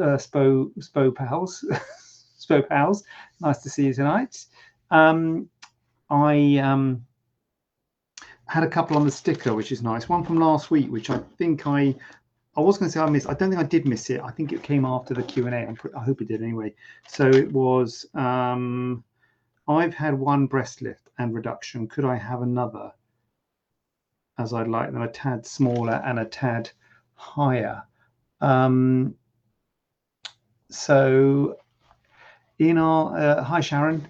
uh, Spo Spo pals, Spo pals. Nice to see you tonight. Um, I um, had a couple on the sticker, which is nice. One from last week, which I think I I was going to say I missed. I don't think I did miss it. I think it came after the Q and A. I hope it did anyway. So it was. Um, I've had one breast lift and reduction. Could I have another? As I'd like them a tad smaller and a tad higher. Um, so in our uh, hi Sharon,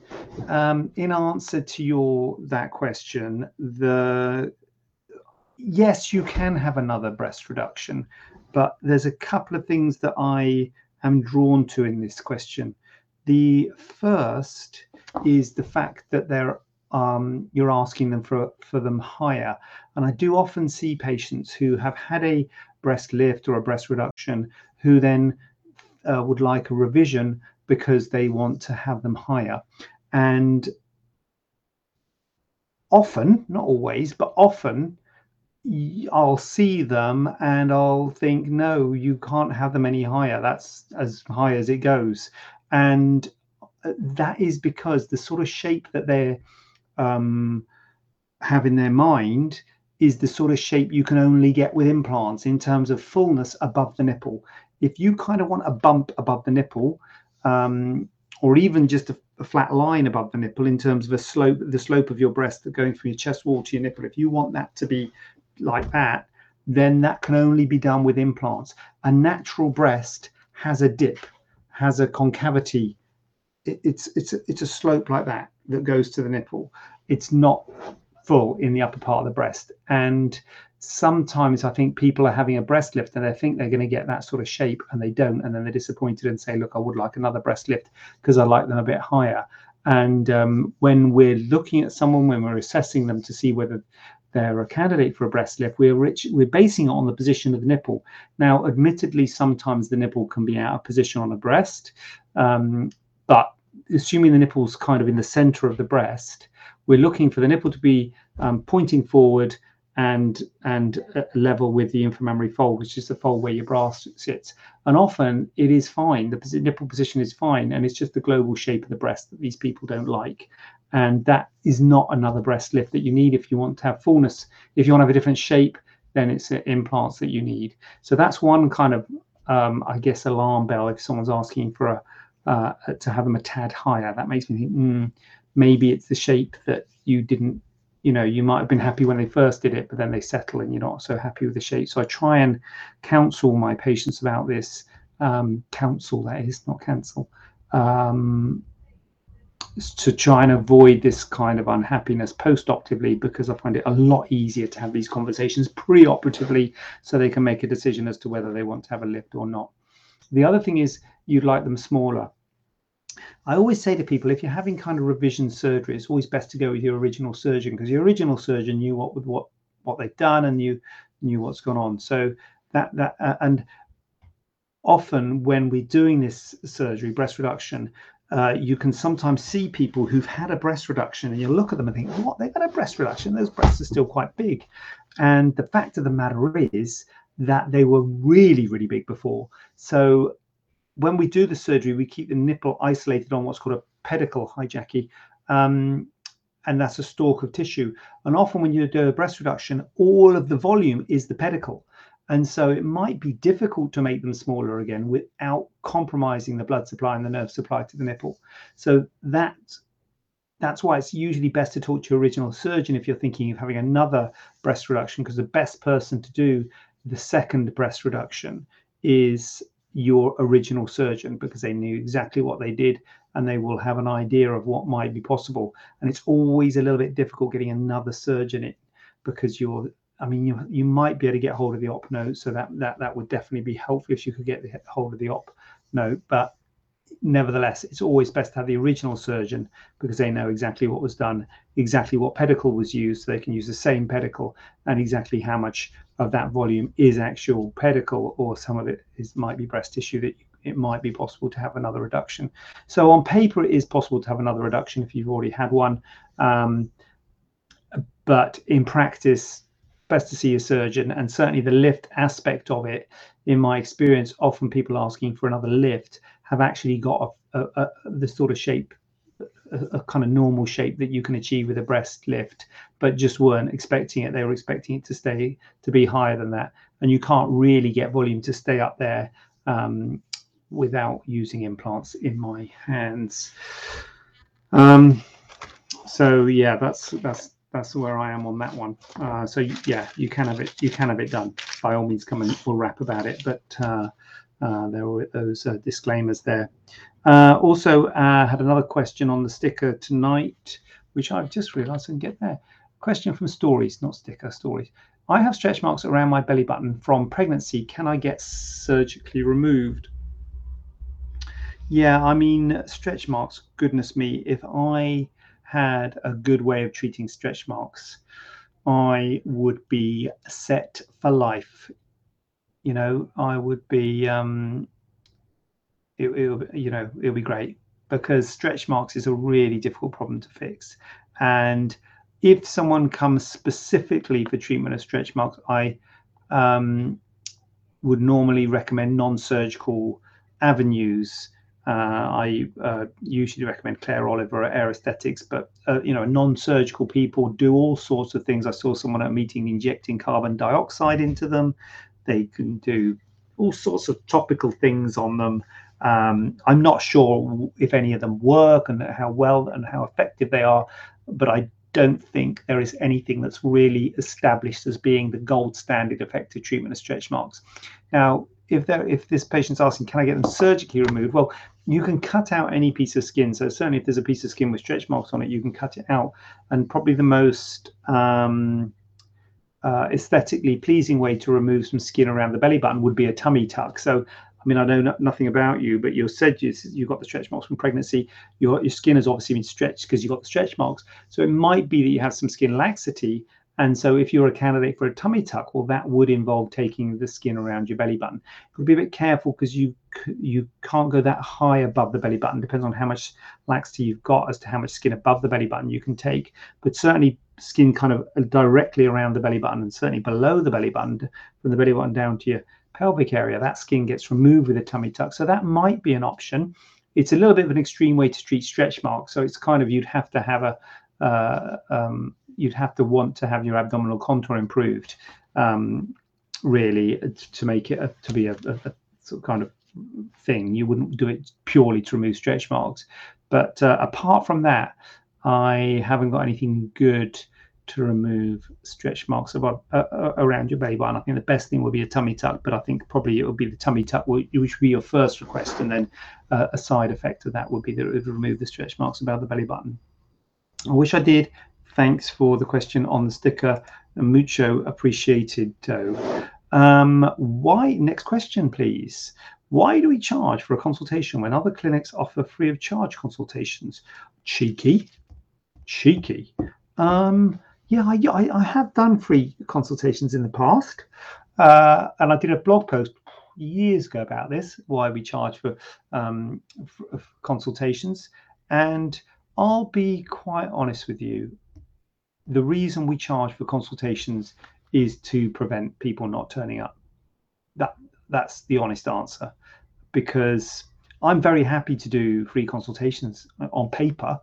um, in answer to your that question, the yes, you can have another breast reduction, but there's a couple of things that I am drawn to in this question. The first is the fact that they're um, you're asking them for for them higher, and I do often see patients who have had a breast lift or a breast reduction who then uh, would like a revision because they want to have them higher. And often, not always, but often, I'll see them and I'll think, no, you can't have them any higher. That's as high as it goes. And uh, that is because the sort of shape that they um, have in their mind is the sort of shape you can only get with implants in terms of fullness above the nipple if you kind of want a bump above the nipple, um, or even just a, a, flat line above the nipple in terms of a slope, the slope of your breast going from your chest wall to your nipple, if you want that to be like that, then that can only be done with implants. A natural breast has a dip, has a concavity. It, it's it's a, it's a slope like that that goes to the nipple. It's not full in the upper part of the breast, and sometimes I think people are having a breast lift and they think they're going to get that sort of shape and they don't. And then they're disappointed and say, look, I would like another breast lift because I like them a bit higher. And um, when we're looking at someone, when we're assessing them to see whether they're a candidate for a breast lift, we're rich, we're basing it on the position of the nipple. Now, admittedly, sometimes the nipple can be out of position on a breast, um, but assuming the nipple's kind of in the center of the breast, we're looking for the nipple to be um, pointing forward and and level with the inframammary fold, which is the fold where your bra sits. And often it is fine. The nipple position is fine, and it's just the global shape of the breast that these people don't like. And that is not another breast lift that you need if you want to have fullness. If you want to have a different shape, then it's implants that you need. So that's one kind of, um, I guess, alarm bell if someone's asking for a uh, to have them a tad higher. That makes me think mm, maybe it's the shape that you didn't you know you might have been happy when they first did it but then they settle and you're not so happy with the shape. So i try and counsel my patients about this um, counsel that is not cancel um, to try and avoid this kind of unhappiness post-operatively because i find it a lot easier to have these conversations pre-operatively so they can make a decision as to whether they want to have a lift or not. The other thing is you'd like them smaller I always say to people, if you're having kind of revision surgery, it's always best to go with your original surgeon because your original surgeon knew what with what what they'd done and knew knew what's gone on. So that that uh, and often when we're doing this surgery, breast reduction, uh, you can sometimes see people who've had a breast reduction and you look at them and think, what, they've had a breast reduction. Those breasts are still quite big. And the fact of the matter is that they were really, really big before. So when we do the surgery, we keep the nipple isolated on what's called a pedicle, hi Jackie, um, and that's a stalk of tissue. And often when you do a breast reduction, all of the volume is the pedicle. And so it might be difficult to make them smaller again without compromising the blood supply and the nerve supply to the nipple. So that that's why it's usually best to talk to your original surgeon if you're thinking of having another breast reduction, because the best person to do the second breast reduction is your original surgeon because they knew exactly what they did and they will have an idea of what might be possible. And it's always a little bit difficult getting another surgeon in because you're I mean, you you might be able to get hold of the op note, so that that that would definitely be helpful if you could get the hold of the op note. But nevertheless, it's always best to have the original surgeon because they know exactly what was done, exactly what pedicle was used. So they can use the same pedicle and exactly how much of that volume is actual pedicle or some of it is might be breast tissue that it might be possible to have another reduction. So on paper, it is possible to have another reduction if you've already had one. Um, but in practice, best to see a surgeon and certainly the lift aspect of it in my experience often people asking for another lift have actually got a, a, a, the sort of shape a, kind of normal shape that you can achieve with a breast lift but just weren't expecting it they were expecting it to stay to be higher than that and you can't really get volume to stay up there um, without using implants in my hands um, so yeah that's that's that's where I am on that one. Uh, so yeah, you can have it. You can have it done. By all means, come and we'll rap about it. But uh, there were those uh, disclaimers there. Uh, also uh, had another question on the sticker tonight, which I've just realised I can get there. Question from stories, not sticker stories. I have stretch marks around my belly button from pregnancy. Can I get surgically removed? Yeah, I mean stretch marks. Goodness me, if I had a good way of treating stretch marks, I would be set for life. You know, I would be, um, it, it, you know, it'll be great because stretch marks is a really difficult problem to fix. And if someone comes specifically for treatment of stretch marks, I um, would normally recommend non-surgical avenues uh, I uh, usually recommend Claire Oliver at Aesthetics, but uh, you know, non-surgical people do all sorts of things. I saw someone at a meeting injecting carbon dioxide into them. They can do all sorts of topical things on them. Um, I'm not sure if any of them work and how well and how effective they are, but I don't think there is anything that's really established as being the gold standard effective treatment of stretch marks. Now, if there if this patient's asking, can I get them surgically removed? Well, you can cut out any piece of skin. So certainly, if there's a piece of skin with stretch marks on it, you can cut it out. And probably the most um, uh, aesthetically pleasing way to remove some skin around the belly button would be a tummy tuck. So I mean, I know no, nothing about you, but you said you, you got the stretch marks from pregnancy. Your, your skin has obviously been stretched because you've got the stretch marks. So it might be that you have some skin laxity and so if you're a candidate for a tummy tuck, well, that would involve taking the skin around your belly button. You'll be a bit careful because you you can't go that high above the belly button. Depends on how much laxity you've got as to how much skin above the belly button you can take. But certainly skin kind of directly around the belly button and certainly below the belly button, from the belly button down to your pelvic area, that skin gets removed with a tummy tuck. So that might be an option. It's a little bit of an extreme way to treat stretch marks. So it's kind of you'd have to have a uh, um, you'd have to want to have your abdominal contour improved, um, really, to make it a, to be a, a, a, sort of kind of thing. You wouldn't do it purely to remove stretch marks. But uh, apart from that, I haven't got anything good to remove stretch marks above, uh, uh, around your belly button. I think the best thing would be a tummy tuck, but I think probably it would be the tummy tuck, which would be your first request, and then uh, a side effect of that would be that it would remove the stretch marks above the belly button. I wish I did. Thanks for the question on the sticker. Mucho appreciated, though. Um, why? Next question, please. Why do we charge for a consultation when other clinics offer free of charge consultations? Cheeky, cheeky. Um, yeah, I, I, have done free consultations in the past, uh, and I did a blog post years ago about this. Why we charge for, um, for consultations, and I'll be quite honest with you. The reason we charge for consultations is to prevent people not turning up. That that's the honest answer. Because I'm very happy to do free consultations on paper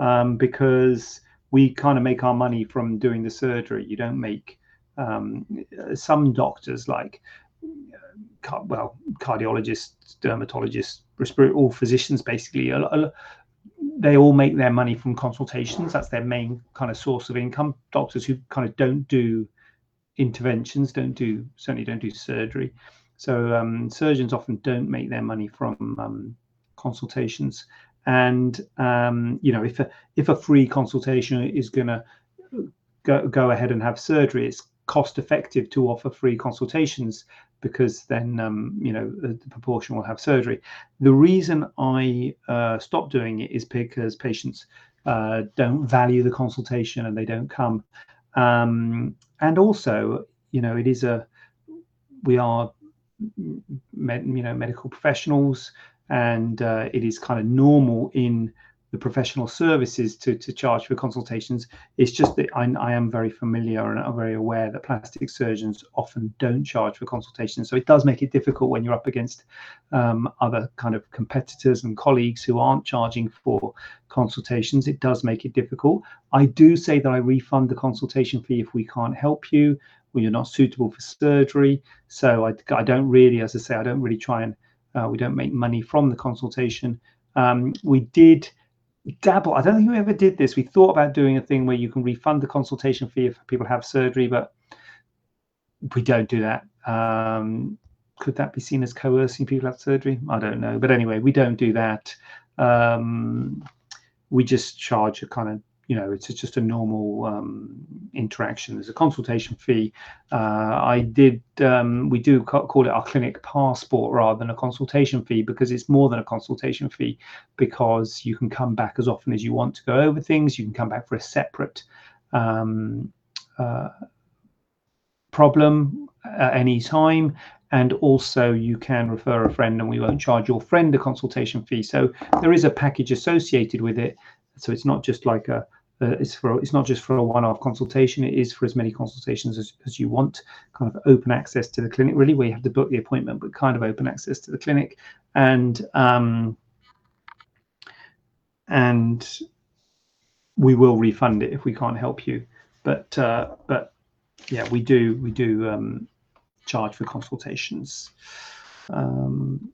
um, because we kind of make our money from doing the surgery. You don't make um, some doctors like well cardiologists, dermatologists, respiratory, all physicians basically they all make their money from consultations. That's their main kind of source of income. Doctors who kind of don't do interventions, don't do certainly don't do surgery. So um, surgeons often don't make their money from um, consultations. And um, you know, if a if a free consultation is going to go, go ahead and have surgery, it's cost effective to offer free consultations because then um, you know the, proportion will have surgery. The reason I uh, stopped doing it is because patients uh, don't value the consultation and they don't come, um, and also you know it is a we are you know medical professionals and uh, it is kind of normal in the professional services to, to charge for consultations. It's just that I, I, am very familiar and I'm very aware that plastic surgeons often don't charge for consultations. So it does make it difficult when you're up against um, other kind of competitors and colleagues who aren't charging for consultations. It does make it difficult. I do say that I refund the consultation fee if we can't help you or you're not suitable for surgery. So I, I don't really, as I say, I don't really try and uh, we don't make money from the consultation. Um, we did dabble. I don't think we ever did this. We thought about doing a thing where you can refund the consultation fee if people have surgery, but we don't do that. Um, could that be seen as coercing people to have surgery? I don't know. But anyway, we don't do that. Um, we just charge a kind of you know it's just a normal um, interaction. There's a consultation fee. Uh, i did um, we do call it our clinic passport rather than a consultation fee because it's more than a consultation fee because you can come back as often as you want to go over things. You can come back for a separate um, uh, problem at any time. And also you can refer a friend and we won't charge your friend a consultation fee. So there is a package associated with it. So it's not just like a uh, it's for it's not just for a one-off consultation it is for as many consultations as, as you want kind of open access to the clinic. Really where you have to book the appointment but kind of open access to the clinic. And um, and we will refund it if we can't help you. But uh, but yeah we do we do um, charge for consultations. Um,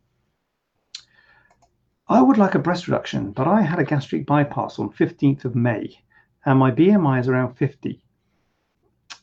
I would like a breast reduction, but I had a gastric bypass on 15th of May and my BMI is around 50.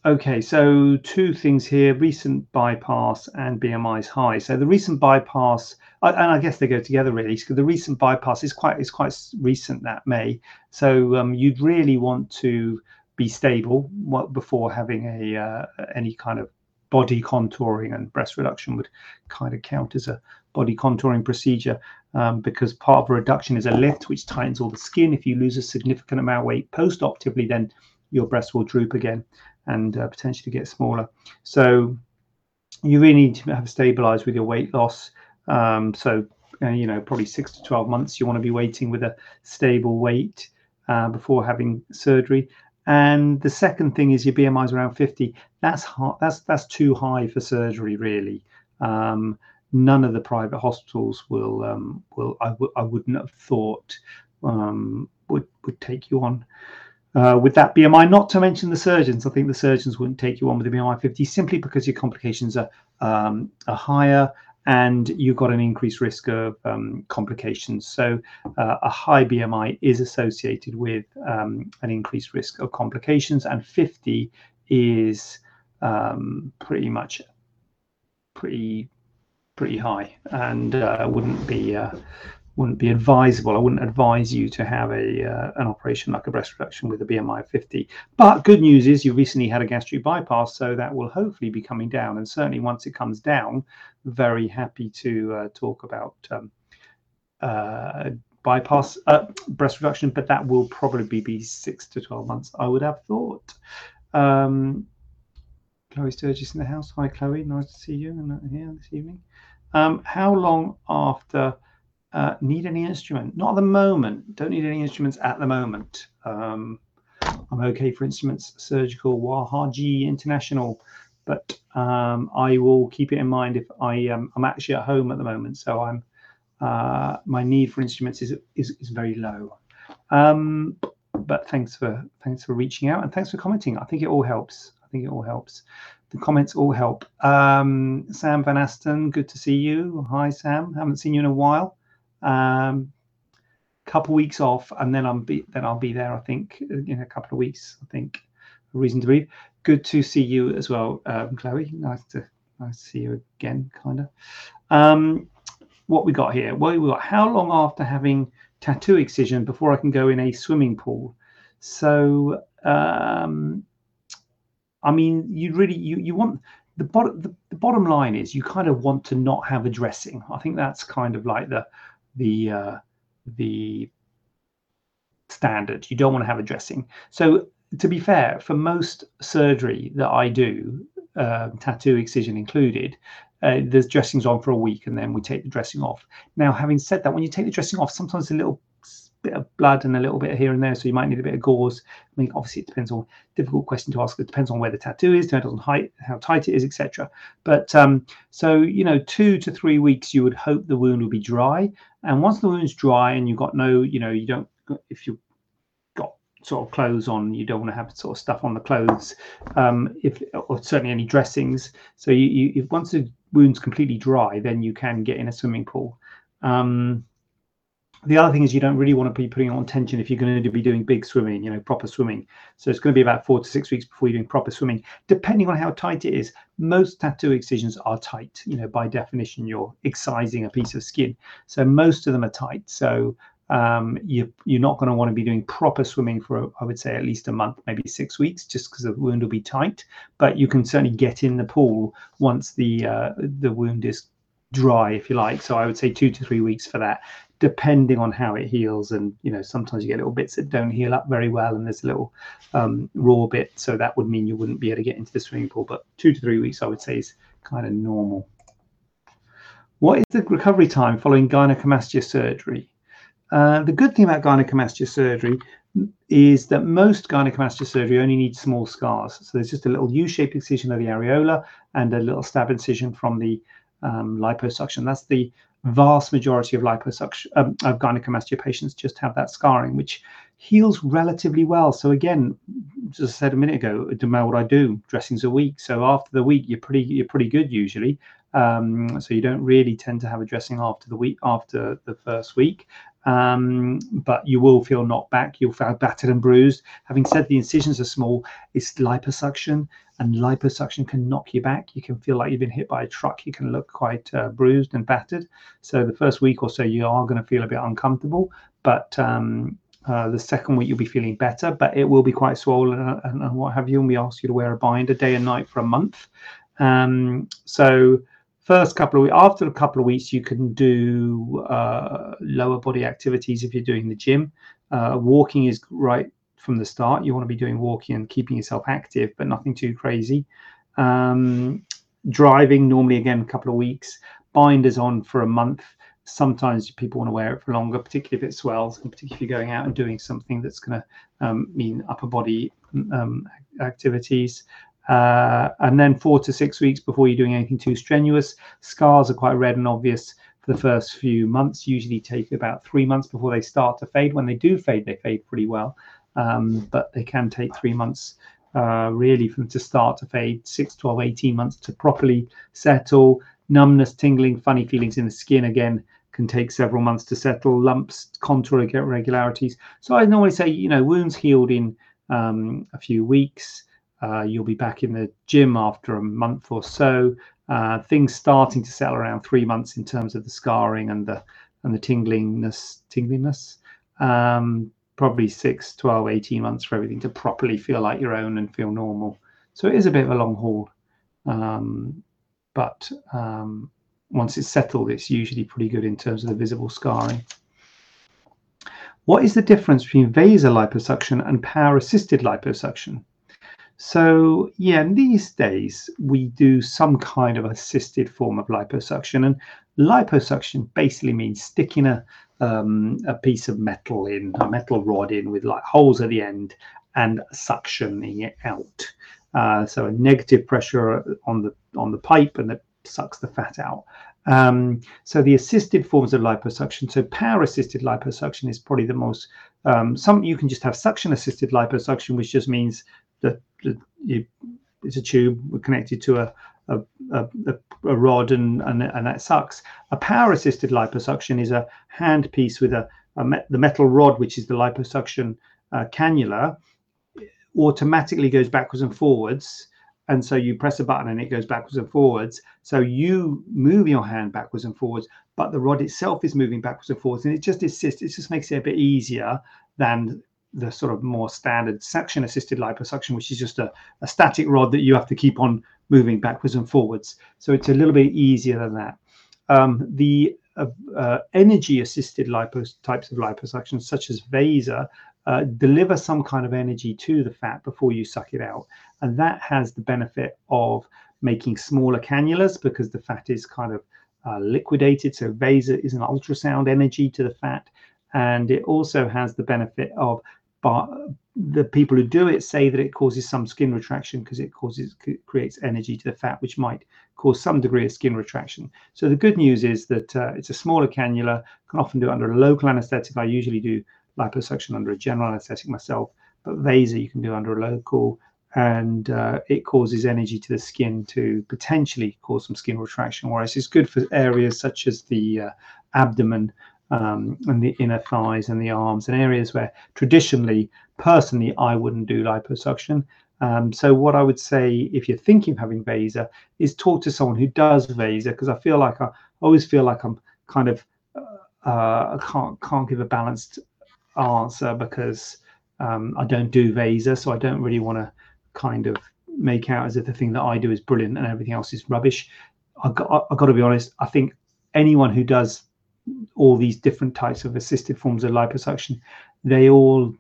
Okay, so two things here recent bypass and BMI is high. So the recent bypass, and I guess they go together really. because the recent bypass is quite is quite recent that May. So um, you'd really want to be stable before having a uh, any kind of body contouring and breast reduction would kind of count as a body contouring procedure um, because part of a reduction is a lift, which tightens all the skin. If you lose a significant amount of weight post-operatively, then your breast will droop again and uh, potentially get smaller. So you really need to have stabilized with your weight loss. Um, so, uh, you know, probably six to 12 months, you want to be waiting with a stable weight uh, before having surgery. And the second thing is your BMI is around 50. That's that's that's too high for surgery, really. Um, none of the private hospitals will um, will I w- I wouldn't have thought um, would would take you on uh, with that BMI. Not to mention the surgeons. I think the surgeons wouldn't take you on with the BMI 50 simply because your complications are um, are higher and you've got an increased risk of um, complications. So uh, a high BMI is associated with um, an increased risk of complications, and 50 is um, pretty much pretty pretty high and uh, wouldn't be uh, wouldn't be advisable. I wouldn't advise you to have a uh, an operation like a breast reduction with a BMI of 50. But good news is you recently had a gastric bypass, so that will hopefully be coming down. And certainly once it comes down, very happy to uh, talk about um, uh, bypass uh, breast reduction. But that will probably be six to 12 months, I would have thought. Um, Chloe Sturgis in the house. Hi, Chloe. Nice to see you here this evening. Um, how long after uh, need any instrument? Not at the moment. Don't need any instruments at the moment. Um, I'm okay for instruments, surgical, Wahaji International, but um, I will keep it in mind if I um, I'm actually at home at the moment, so I'm uh, my need for instruments is is, is very low. Um, but thanks for thanks for reaching out and thanks for commenting. I think it all helps. I think it all helps the comments all help. Um, Sam Van Aston, good to see you. Hi, Sam. Haven't seen you in a while. Um, couple weeks off, and then I'm be then I'll be there. I think in a couple of weeks. I think reason to believe. Good to see you as well, um, Chloe. Nice to nice to see you again, kind of. Um, what we got here? Well, we got how long after having tattoo excision before I can go in a swimming pool? So um, I mean, you really you you want the bottom the, the, bottom line is you kind of want to not have a dressing. I think that's kind of like the the uh, the standard. You don't want to have a dressing. So to be fair, for most surgery that I do, uh, tattoo excision included, uh, there's dressings on for a week and then we take the dressing off. Now, having said that, when you take the dressing off, sometimes a little bit of blood and a little bit here and there, so you might need a bit of gauze. I mean, obviously, it depends on difficult question to ask. It depends on where the tattoo is, depends on height, how tight it is, etc. But um, so you know, two to three weeks, you would hope the wound will be dry. And once the wound's dry and you've got no, you know, you don't if you sort of clothes on, you don't want to have sort of stuff on the clothes. Um, if or certainly any dressings. So you, you if once the wound's completely dry, then you can get in a swimming pool. Um, the other thing is you don't really want to be putting on tension if you're going to be doing big swimming, you know, proper swimming. So it's going to be about four to six weeks before you're doing proper swimming, depending on how tight it is. Most tattoo excisions are tight. You know, by definition, you're excising a piece of skin. So most of them are tight. So um, you, you're not going to want to be doing proper swimming for, I would say, at least a month, maybe six weeks, just because the wound will be tight. But you can certainly get in the pool once the uh, the wound is dry, if you like. So I would say two to three weeks for that depending on how it heals. And you know, sometimes you get little bits that don't heal up very well, and there's a little um, raw bit. So that would mean you wouldn't be able to get into the swimming pool. But two to three weeks, I would say, is kind of normal. What is the recovery time following gynecomastia surgery? Uh, the good thing about gynecomastia surgery is that most gynecomastia surgery only needs small scars. So there's just a little U-shaped incision of the areola and a little stab incision from the um, liposuction. That's the vast majority of liposuction um, of gynecomastia patients just have that scarring, which heals relatively well. So again, as I said a minute ago, doesn't matter what I do, dressings a week. So after the week, you're pretty you're pretty good usually. Um, so you don't really tend to have a dressing after the week after the first week. Um, but you will feel knocked back. You'll feel battered and bruised. Having said the incisions are small, it's liposuction, and liposuction can knock you back. You can feel like you've been hit by a truck. You can look quite uh, bruised and battered. So the first week or so, you are going to feel a bit uncomfortable, but um, uh, the second week you'll be feeling better, but it will be quite swollen and, and, what have you. And we ask you to wear a binder day and night for a month. Um, so first couple of weeks, after a couple of weeks, you can do uh, lower body activities if you're doing the gym. Uh, walking is right from the start. You want to be doing walking and keeping yourself active, but nothing too crazy. Um, driving normally again a couple of weeks. Binders on for a month. Sometimes people want to wear it for longer, particularly if it swells, and particularly if you're going out and doing something that's going to um, mean upper body um, activities. Uh, and then four to six weeks before you're doing anything too strenuous. Scars are quite red and obvious for the first few months, usually take about three months before they start to fade. When they do fade, they fade pretty well um, but they can take three months uh, really from to start to fade, 6, 12, 18 months to properly settle. Numbness, tingling, funny feelings in the skin again can take several months to settle. Lumps, contour irregularities. So I normally say, you know, wounds healed in um, a few weeks. Uh, you'll be back in the gym after a month or so. Uh, things starting to settle around three months in terms of the scarring and the and the tinglingness, tingliness. Um, probably 6, 12, 18 months for everything to properly feel like your own and feel normal. So it is a bit of a long haul. Um, but um, once it's settled, it's usually pretty good in terms of the visible scarring. What is the difference between liposuction and power assisted liposuction? So, yeah, these days we do some kind of assisted form of liposuction, and liposuction basically means sticking a, um, a piece of metal in, a metal rod in with like holes at the end and suctioning it out. Uh, so a negative pressure on the on the pipe and it sucks the fat out. Um, so the assisted forms of liposuction, so power assisted liposuction is probably the most. Um, some you can just have suction assisted liposuction, which just means you, it's a tube connected to a, a, a, a rod and, and, and that sucks. A power assisted liposuction is a hand piece with a, a me- the metal rod, which is the liposuction uh, cannula, automatically goes backwards and forwards. And so you press a button and it goes backwards and forwards. So you move your hand backwards and forwards, but the rod itself is moving backwards and forwards. And it just assists, it just makes it a bit easier than the sort of more standard suction assisted liposuction, which is just a, a static rod that you have to keep on moving backwards and forwards. So it's a little bit easier than that. Um, the uh, uh, energy assisted lipos types of liposuction, such as VASER, uh, deliver some kind of energy to the fat before you suck it out. And that has the benefit of making smaller cannulas because the fat is kind of uh, liquidated. So VASER is an ultrasound energy to the fat. And it also has the benefit of but the people who do it say that it causes some skin retraction because it causes creates energy to the fat, which might cause some degree of skin retraction. So the good news is that uh, it's a smaller cannula. Can often do it under a local anesthetic. I usually do liposuction under a general anesthetic myself, but VASER you can do under a local, and uh, it causes energy to the skin to potentially cause some skin retraction. Whereas it's good for areas such as the uh, abdomen um, and the inner thighs and the arms and areas where traditionally, personally, I wouldn't do liposuction. Um, so what I would say, if you're thinking of having VASER, is talk to someone who does VASER because I feel like I always feel like I'm kind of uh, I can't can't give a balanced answer because um, I don't do VASER, so I don't really want to kind of make out as if the thing that I do is brilliant and everything else is rubbish. I got I got to be honest. I think anyone who does all these different types of assisted forms of liposuction, they all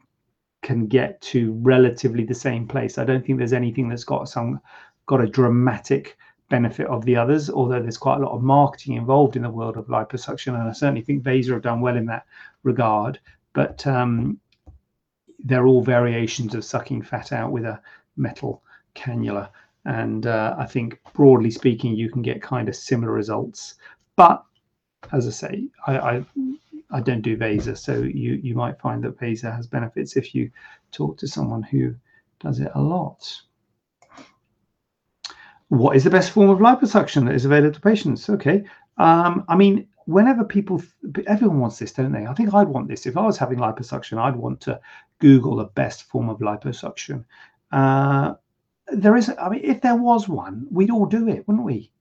can get to relatively the same place. I don't think there's anything that's got some got a dramatic benefit of the others, although there's quite a lot of marketing involved in the world of liposuction, and I certainly think VASER have done well in that regard. But um, they're all variations of sucking fat out with a metal cannula, and uh, I think broadly speaking, you can get kind of similar results. But as I say, I, I, I don't do VASER, so you you might find that VASER has benefits if you talk to someone who does it a lot. What is the best form of liposuction that is available to patients? Okay, um, I mean, whenever people, everyone wants this, don't they? I think I'd want this. If I was having liposuction, I'd want to Google the best form of liposuction. Uh, there is, I mean, if there was one, we'd all do it, wouldn't we?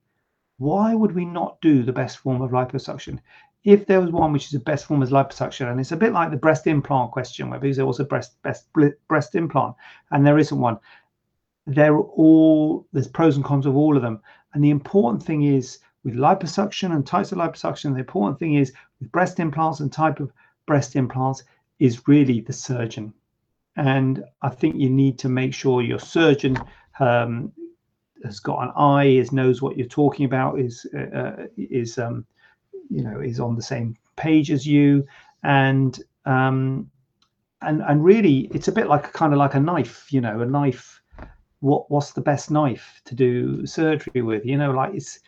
Why would we not do the best form of liposuction? If there was one which is the best form of liposuction, and it's a bit like the breast implant question, where there was a breast best breast implant, and there isn't one. They're all there's pros and cons of all of them, and the important thing is with liposuction and types of liposuction. The important thing is with breast implants and type of breast implants is really the surgeon, and I think you need to make sure your surgeon um, has got an eye, is knows what you're talking about, is uh, uh, is um, you know is on the same page as you, and um, and and really it's a bit like a kind of like a knife, you know, a knife. What what's the best knife to do surgery with? You know, like it's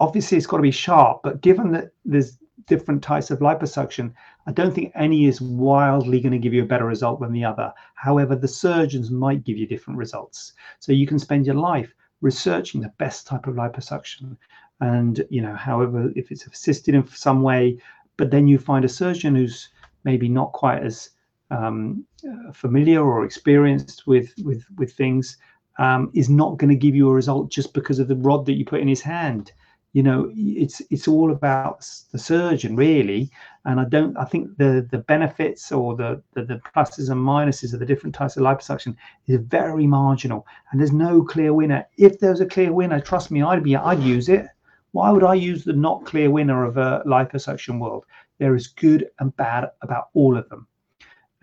obviously it's got to be sharp, but given that there's different types of liposuction, I don't think any is wildly going to give you a better result than the other. However, the surgeons might give you different results. So you can spend your life researching the best type of liposuction. And, you know, however, if it's assisted in some way, but then you find a surgeon who's maybe not quite as um, uh, familiar or experienced with, with, with things, um, is not going to give you a result just because of the rod that you put in his hand you know it's it's all about the surgeon really. And i don't i think the the benefits or the, the the, pluses and minuses of the different types of liposuction is very marginal. And there's no clear winner. If there's a clear winner trust me i'd be i'd use it. Why would i use the not clear winner of a liposuction world? There is good and bad about all of them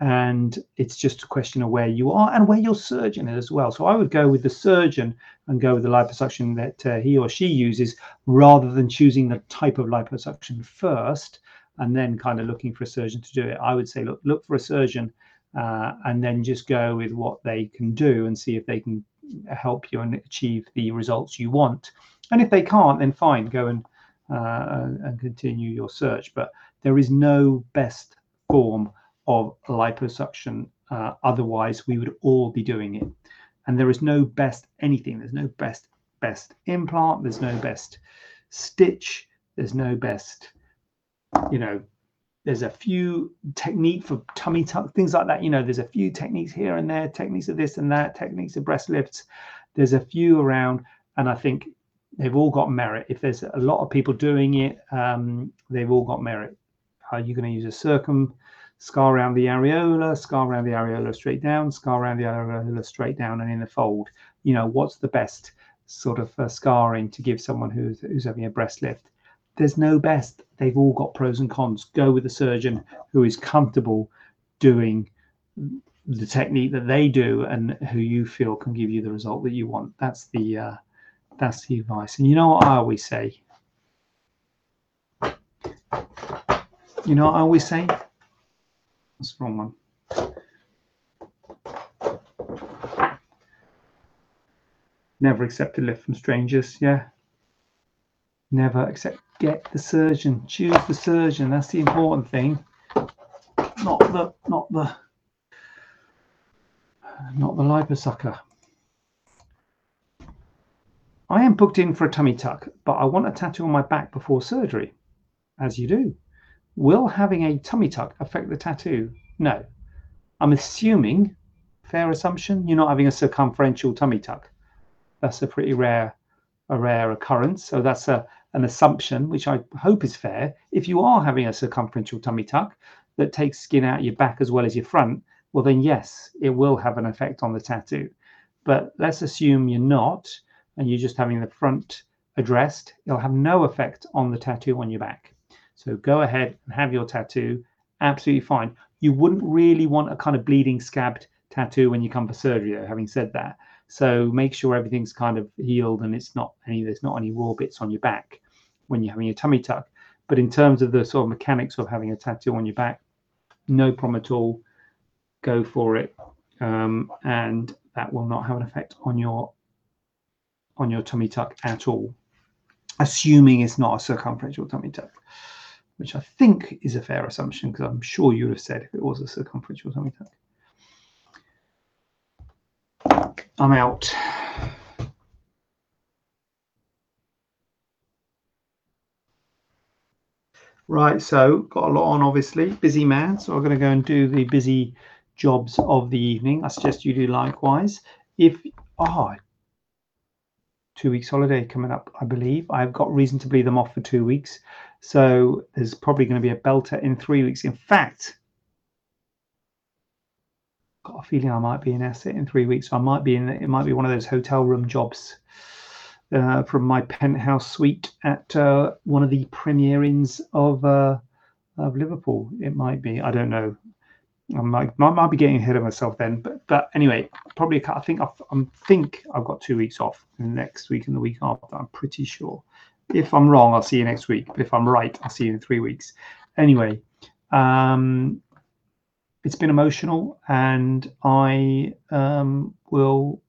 and it's just a question of where you are and where your surgeon is as well. So I would go with the surgeon and go with the liposuction that uh, he or she uses rather than choosing the type of liposuction first and then kind of looking for a surgeon to do it. I would say look look for a surgeon uh, and then just go with what they can do and see if they can help you and achieve the results you want. And if they can't, then fine, go and uh, and continue your search. But there is no best form of liposuction. Uh, otherwise, we would all be doing it. And there is no best anything. There's no best best implant. There's no best stitch. There's no best, you know. There's a few technique for tummy tuck things like that. You know, there's a few techniques here and there, techniques of this and that, techniques of breast lifts. There's a few around, and I think they've all got merit. If there's a lot of people doing it, um, they've all got merit. Are you going to use a circum scar around the areola, scar around the areola straight down, scar around the areola straight down, and in the fold. You know, what's the best? sort of uh, scarring to give someone who's who's having a breast lift. There's no best. They've all got pros and cons. Go with a surgeon who is comfortable doing the technique that they do and who you feel can give you the result that you want. That's the uh, that's the advice. And you know what I always say? You know what I always say? That's the wrong one. Never accept a lift from strangers. Yeah. Never accept. Get the surgeon. Choose the surgeon. That's the important thing. Not the. Not the. Not the liposucker. I am booked in for a tummy tuck, but I want a tattoo on my back before surgery, as you do. Will having a tummy tuck affect the tattoo? No. I'm assuming, fair assumption, you're not having a circumferential tummy tuck. That's a pretty rare, a rare occurrence. So that's a an assumption, which I hope is fair. If you are having a circumferential tummy tuck that takes skin out your back as well as your front, well then yes, it will have an effect on the tattoo. But let's assume you're not and you're just having the front addressed, it'll have no effect on the tattoo on your back. So go ahead and have your tattoo, absolutely fine. You wouldn't really want a kind of bleeding scabbed tattoo when you come for surgery, though, having said that. So make sure everything's kind of healed and it's not any there's not any raw bits on your back when you're having your tummy tuck. But in terms of the sort of mechanics of having a tattoo on your back, no problem at all. Go for it, um, and that will not have an effect on your on your tummy tuck at all, assuming it's not a circumferential tummy tuck, which I think is a fair assumption because I'm sure you would have said if it was a circumferential tummy tuck. I'm out. Right, so got a lot on, obviously. Busy man, so I'm going to go and do the busy jobs of the evening. I suggest you do likewise. If ah, oh, two weeks holiday coming up, I believe. I've got reason to believe them off for two weeks. So there's probably going to be a belter in three weeks. In fact, got a feeling I might be in Asset in three weeks. I might be in it might be one of those hotel room jobs uh, from my penthouse suite at uh, one of the premier inns of uh, of Liverpool. It might be. I don't know. I might, I might be getting ahead of myself then, but but anyway, probably I think I've, I think I've got two weeks off next week and the week after. I'm pretty sure. If I'm wrong, I'll see you next week. But if I'm right, I'll see you in three weeks. Anyway, um, it's been emotional, and I um, will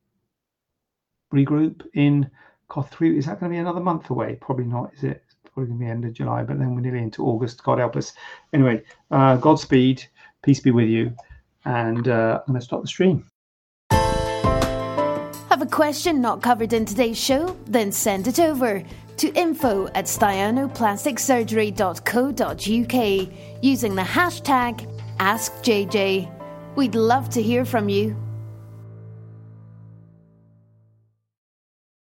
regroup in God three. Is that going to be another month away? Probably not. Is it? It's probably going to be end of July, but then we're nearly into August. God help us. Anyway, uh, Godspeed Peace be with you. And uh, I'm going to stop the stream. Have a question not covered in today's show? Then send it over to info at staianoplasticsurgery.co.uk using the hashtag AskJJ. We'd love to hear from you.